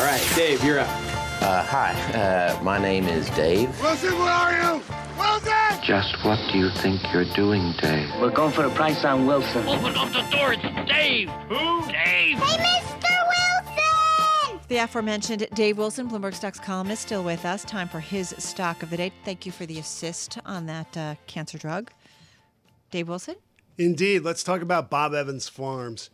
All right, Dave, you're up. Uh, hi, uh, my name is Dave. Wilson, where are you? Wilson! Just what do you think you're doing, Dave? We're going for a price on Wilson. Open up the door. It's Dave. Who? Dave. Hey, Mr. Wilson! The aforementioned Dave Wilson, Bloomberg Stocks columnist, still with us. Time for his stock of the day. Thank you for the assist on that uh, cancer drug. Dave Wilson? Indeed. Let's talk about Bob Evans Farms.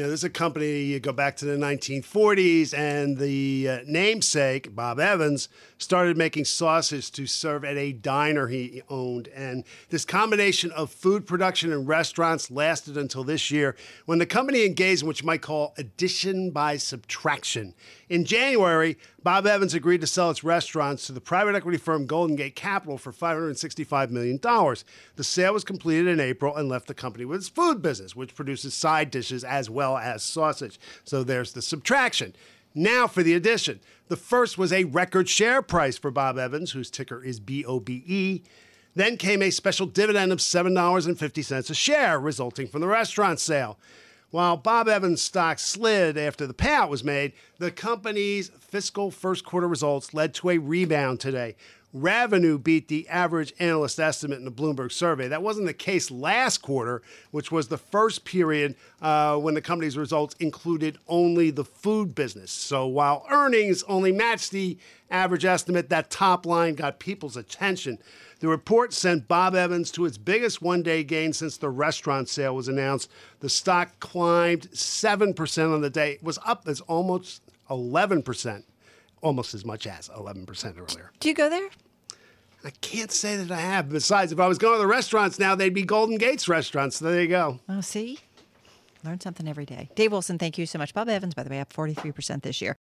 You know, this is a company, you go back to the 1940s, and the uh, namesake, Bob Evans, started making sausage to serve at a diner he owned. And this combination of food production and restaurants lasted until this year when the company engaged in what you might call addition by subtraction. In January, Bob Evans agreed to sell its restaurants to the private equity firm Golden Gate Capital for $565 million. The sale was completed in April and left the company with its food business, which produces side dishes as well as sausage. So there's the subtraction. Now for the addition. The first was a record share price for Bob Evans, whose ticker is BOBE. Then came a special dividend of $7.50 a share, resulting from the restaurant sale. While Bob Evans' stock slid after the payout was made, the company's fiscal first quarter results led to a rebound today. Revenue beat the average analyst estimate in the Bloomberg survey. That wasn't the case last quarter, which was the first period uh, when the company's results included only the food business. So while earnings only matched the average estimate, that top line got people's attention. The report sent Bob Evans to its biggest one day gain since the restaurant sale was announced. The stock climbed 7% on the day. It was up as almost 11%, almost as much as 11% earlier. Do you go there? I can't say that I have. Besides, if I was going to the restaurants now, they'd be Golden Gates restaurants. So there you go. Oh, see? Learn something every day. Dave Wilson, thank you so much. Bob Evans, by the way, up 43% this year.